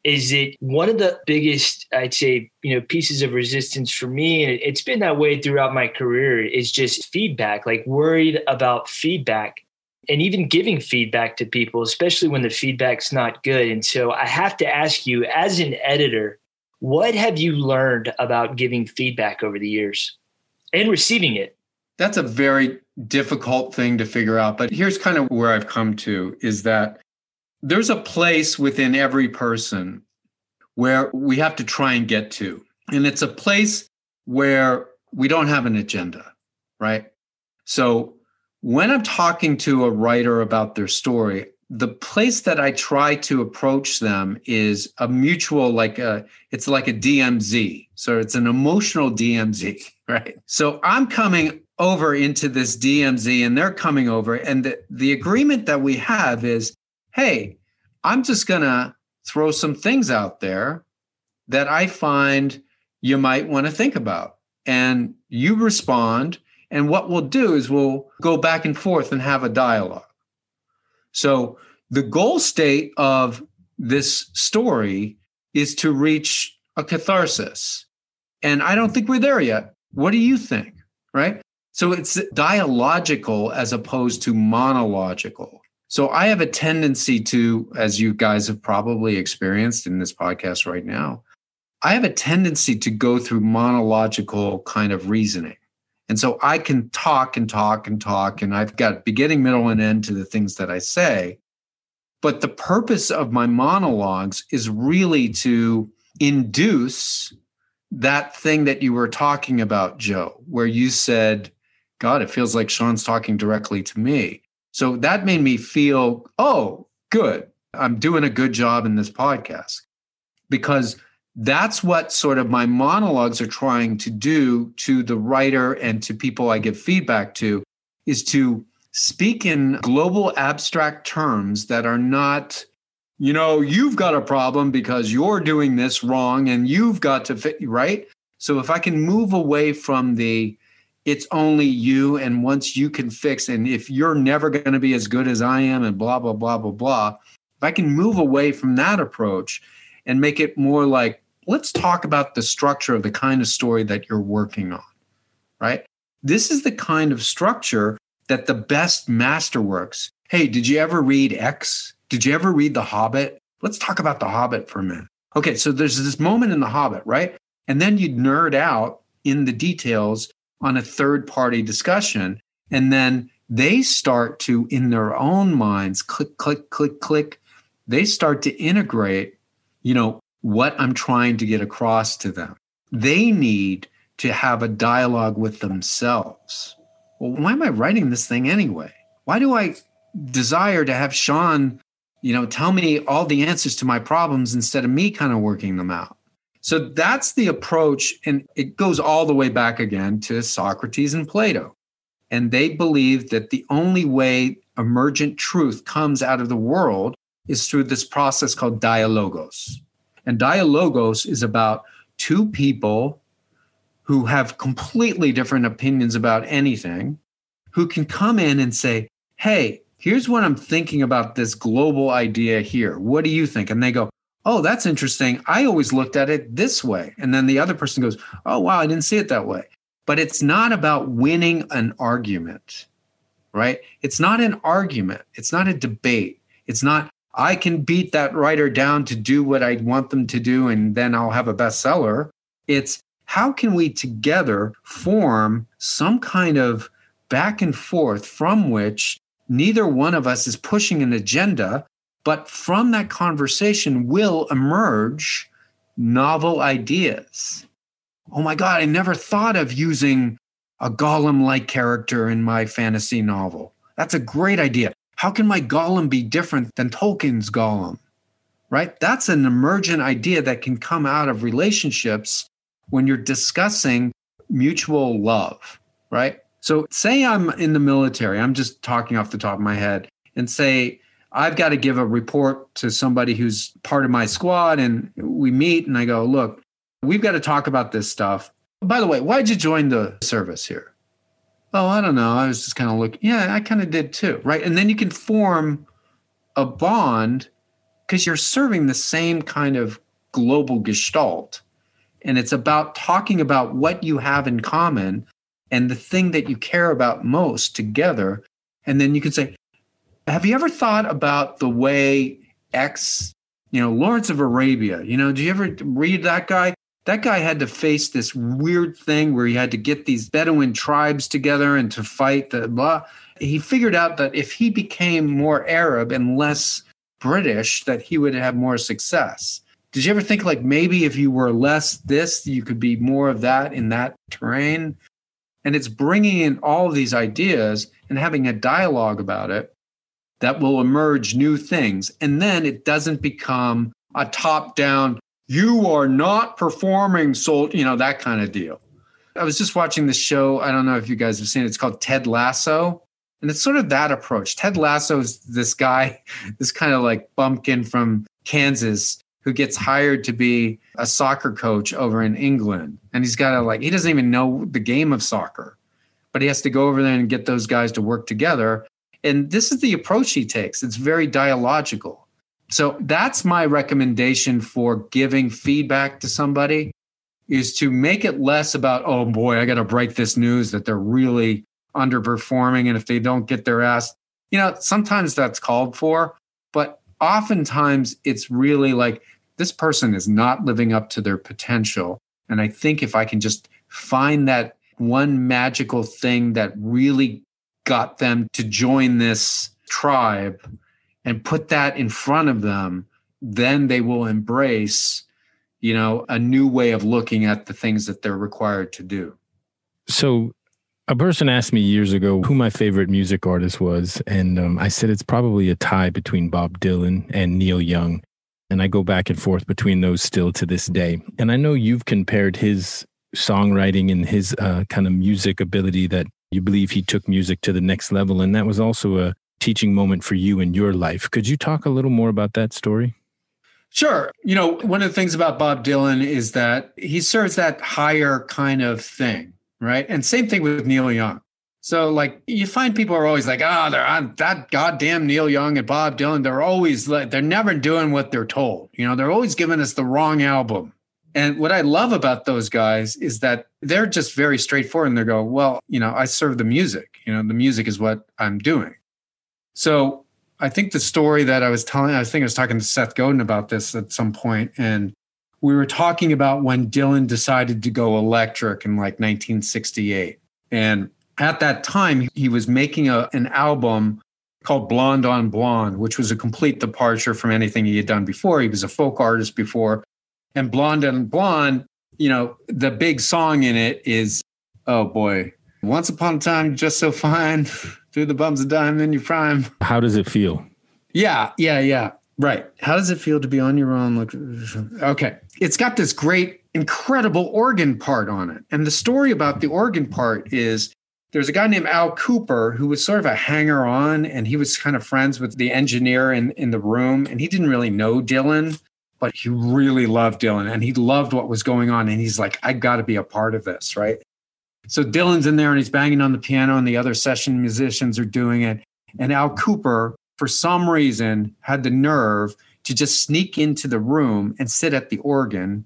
is that one of the biggest, I'd say, you know, pieces of resistance for me, and it's been that way throughout my career, is just feedback, like worried about feedback and even giving feedback to people, especially when the feedback's not good. And so I have to ask you, as an editor, what have you learned about giving feedback over the years and receiving it? That's a very difficult thing to figure out. But here's kind of where I've come to is that there's a place within every person where we have to try and get to. And it's a place where we don't have an agenda, right? So when I'm talking to a writer about their story, the place that I try to approach them is a mutual, like a, it's like a DMZ. So it's an emotional DMZ, right? So I'm coming over into this DMZ and they're coming over. And the, the agreement that we have is hey, I'm just going to throw some things out there that I find you might want to think about. And you respond and what we'll do is we'll go back and forth and have a dialogue. So the goal state of this story is to reach a catharsis. And I don't think we're there yet. What do you think? Right? So it's dialogical as opposed to monological. So I have a tendency to, as you guys have probably experienced in this podcast right now, I have a tendency to go through monological kind of reasoning. And so I can talk and talk and talk, and I've got beginning, middle, and end to the things that I say. But the purpose of my monologues is really to induce that thing that you were talking about, Joe, where you said, God, it feels like Shawn's talking directly to me. So that made me feel, oh, good. I'm doing a good job in this podcast because that's what sort of my monologues are trying to do to the writer and to people I give feedback to is to speak in global abstract terms that are not you know you've got a problem because you're doing this wrong and you've got to fit right so if i can move away from the it's only you and once you can fix and if you're never going to be as good as i am and blah blah blah blah blah if i can move away from that approach and make it more like let's talk about the structure of the kind of story that you're working on right this is the kind of structure that the best masterworks. Hey, did you ever read X? Did you ever read The Hobbit? Let's talk about The Hobbit for a minute. Okay, so there's this moment in The Hobbit, right? And then you'd nerd out in the details on a third party discussion. And then they start to, in their own minds, click, click, click, click, they start to integrate, you know, what I'm trying to get across to them. They need to have a dialogue with themselves well, why am I writing this thing anyway? Why do I desire to have Shawn, you know, tell me all the answers to my problems instead of me kind of working them out? So that's the approach. And it goes all the way back again to Socrates and Plato. And they believed that the only way emergent truth comes out of the world is through this process called dialogos. And dialogos is about two people who have completely different opinions about anything, who can come in and say, Hey, here's what I'm thinking about this global idea here. What do you think? And they go, Oh, that's interesting. I always looked at it this way. And then the other person goes, Oh, wow, I didn't see it that way. But it's not about winning an argument, right? It's not an argument. It's not a debate. It's not, I can beat that writer down to do what I want them to do, and then I'll have a bestseller. It's, how can we together form some kind of back and forth from which neither one of us is pushing an agenda, but from that conversation will emerge novel ideas. Oh my God, I never thought of using a Gollum like character in my fantasy novel. That's a great idea. How can my Gollum be different than Tolkien's Gollum? Right? That's an emergent idea that can come out of relationships when you're discussing mutual love, right? So, say I'm in the military, I'm just talking off the top of my head, and say, I've got to give a report to somebody who's part of my squad, and we meet, and I go, Look, we've got to talk about this stuff. By the way, why'd you join the service here? Oh, I don't know. I was just kind of looking. Yeah, I kind of did too, right? And then you can form a bond because you're serving the same kind of global gestalt and it's about talking about what you have in common and the thing that you care about most together. And then you can say, Have you ever thought about the way X, you know, Lawrence of Arabia, you know, do you ever read that guy? That guy had to face this weird thing where he had to get these Bedouin tribes together and to fight the blah. He figured out that if he became more Arab and less British, that he would have more success did you ever think like maybe if you were less this you could be more of that in that terrain and it's bringing in all these ideas and having a dialogue about it that will emerge new things and then it doesn't become a top down you are not performing so you know that kind of deal i was just watching this show i don't know if you guys have seen it it's called ted lasso and it's sort of that approach ted lasso is this guy this kind of like bumpkin from kansas who gets hired to be a soccer coach over in England. And he's got to like, he doesn't even know the game of soccer, but he has to go over there and get those guys to work together. And this is the approach he takes. It's very dialogical. So that's my recommendation for giving feedback to somebody is to make it less about, oh boy, I got to break this news that they're really underperforming. And if they don't get their ass, you know, sometimes that's called for, but oftentimes it's really like this person is not living up to their potential. And I think if I can just find that one magical thing that really got them to join this tribe, and put that in front of them, then they will embrace, you know, a new way of looking at the things that they're required to do. So a person asked me years ago who my favorite music artist was, and um, I said it's probably a tie between Bob Dylan and Neil Young. And I go back and forth between those still to this day. And I know you've compared his songwriting and his uh, kind of music ability that you believe he took music to the next level. And that was also a teaching moment for you in your life. Could you talk a little more about that story? Sure. You know, one of the things about Bob Dylan is that he serves that higher kind of thing, right? And same thing with Neil Young. So, like, you find people are always like, oh, they're on that goddamn Neil Young and Bob Dylan. They're always like, they're never doing what they're told. You know, they're always giving us the wrong album. And what I love about those guys is that they're just very straightforward and they go, well, you know, I serve the music. You know, the music is what I'm doing. So I think the story that I was telling, I think I was talking to Seth Godin about this at some point, and we were talking about when Dylan decided to go electric in like 1968. And at that time, he was making a, an album called Blonde on Blonde, which was a complete departure from anything he had done before. He was a folk artist before. And Blonde on Blonde, you know, the big song in it is, oh boy, once upon a time, just so fine, through the bums of dime in your prime. How does it feel? Yeah, yeah, yeah. Right. How does it feel to be on your own? Look, okay. It's got this great, incredible organ part on it. And the story about the organ part is there's a guy named Al Kooper who was sort of a hanger on and he was kind of friends with the engineer in, in the room. And he didn't really know Dylan, but he really loved Dylan and he loved what was going on. And he's like, I got to be a part of this. Right. So Dylan's in there and he's banging on the piano and the other session musicians are doing it. And Al Kooper, for some reason, had the nerve to just sneak into the room and sit at the organ.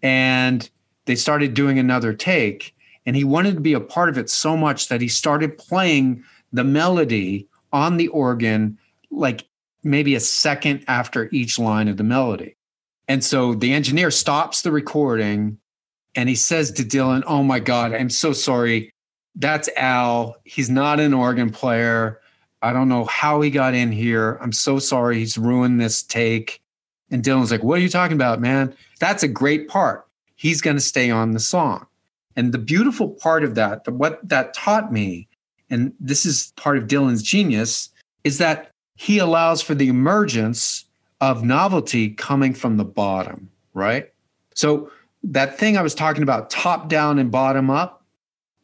And they started doing another take and he wanted to be a part of it so much that he started playing the melody on the organ like maybe a second after each line of the melody. And so the engineer stops the recording and he says to Dylan, Oh my God, I'm so sorry. That's Al. He's not an organ player. I don't know how he got in here. I'm so sorry. He's ruined this take. And Dylan's like, What are you talking about, man? That's a great part. He's going to stay on the song. And the beautiful part of that, what that taught me, and this is part of Dylan's genius, is that he allows for the emergence of novelty coming from the bottom, right? So that thing I was talking about, top down and bottom up,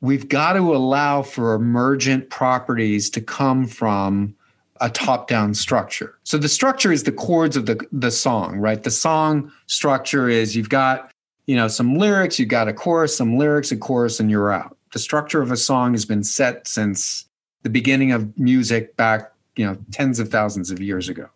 we've got to allow for emergent properties to come from a top down structure. So the structure is the chords of the, the song, right? The song structure is you've got you know, some lyrics, you've got a chorus, some lyrics, a chorus, and you're out. The structure of a song has been set since the beginning of music back, you know, tens of thousands of years ago.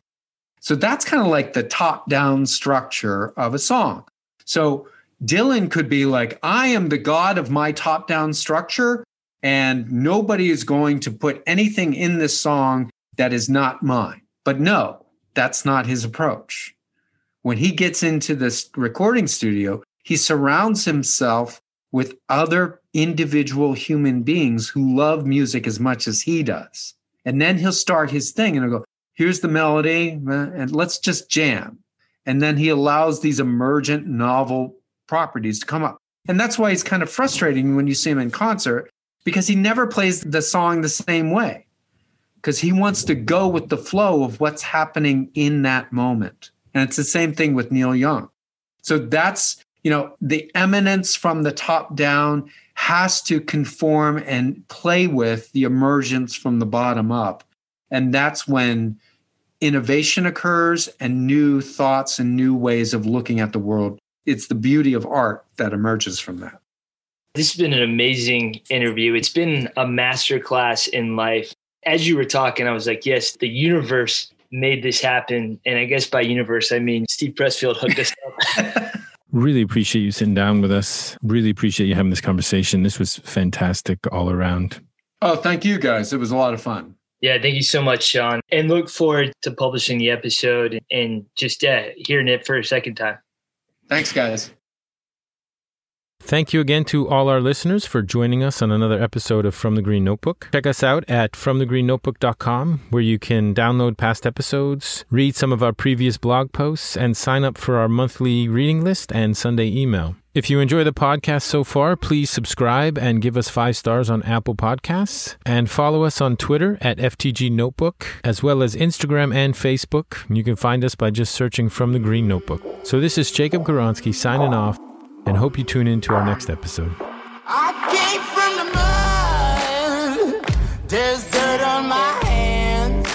So that's kind of like the top down structure of a song. So Dylan could be like, I am the God of my top down structure, and nobody is going to put anything in this song that is not mine. But no, that's not his approach. When he gets into this recording studio, he surrounds himself with other individual human beings who love music as much as he does. And then he'll start his thing and he'll go, here's the melody, uh, and let's just jam. And then he allows these emergent novel properties to come up. And that's why it's kind of frustrating when you see him in concert because he never plays the song the same way because he wants to go with the flow of what's happening in that moment. And it's the same thing with Neil Young. So that's you know, the eminence from the top down has to conform and play with the emergence from the bottom up. And that's when innovation occurs and new thoughts and new ways of looking at the world. It's the beauty of art that emerges from that. This has been an amazing interview. It's been a masterclass in life. As you were talking, I was like, yes, the universe made this happen. And I guess by universe, I mean Steve Pressfield hooked us up. Really appreciate you sitting down with us. Really appreciate you having this conversation. This was fantastic all around. Oh, thank you guys. It was a lot of fun. Yeah, thank you so much, Shawn. And look forward to publishing the episode and just uh, hearing it for a second time. Thanks, guys. Thank you again to all our listeners for joining us on another episode of From the Green Notebook. Check us out at fromthegreennotebook.com where you can download past episodes, read some of our previous blog posts, and sign up for our monthly reading list and Sunday email. If you enjoy the podcast so far, please subscribe and give us five stars on Apple Podcasts. And follow us on Twitter at FTG Notebook, as well as Instagram and Facebook. You can find us by just searching From the Green Notebook. So this is Jacob Goronsky signing off and hope you tune in to our next episode. There's dirt on my hands.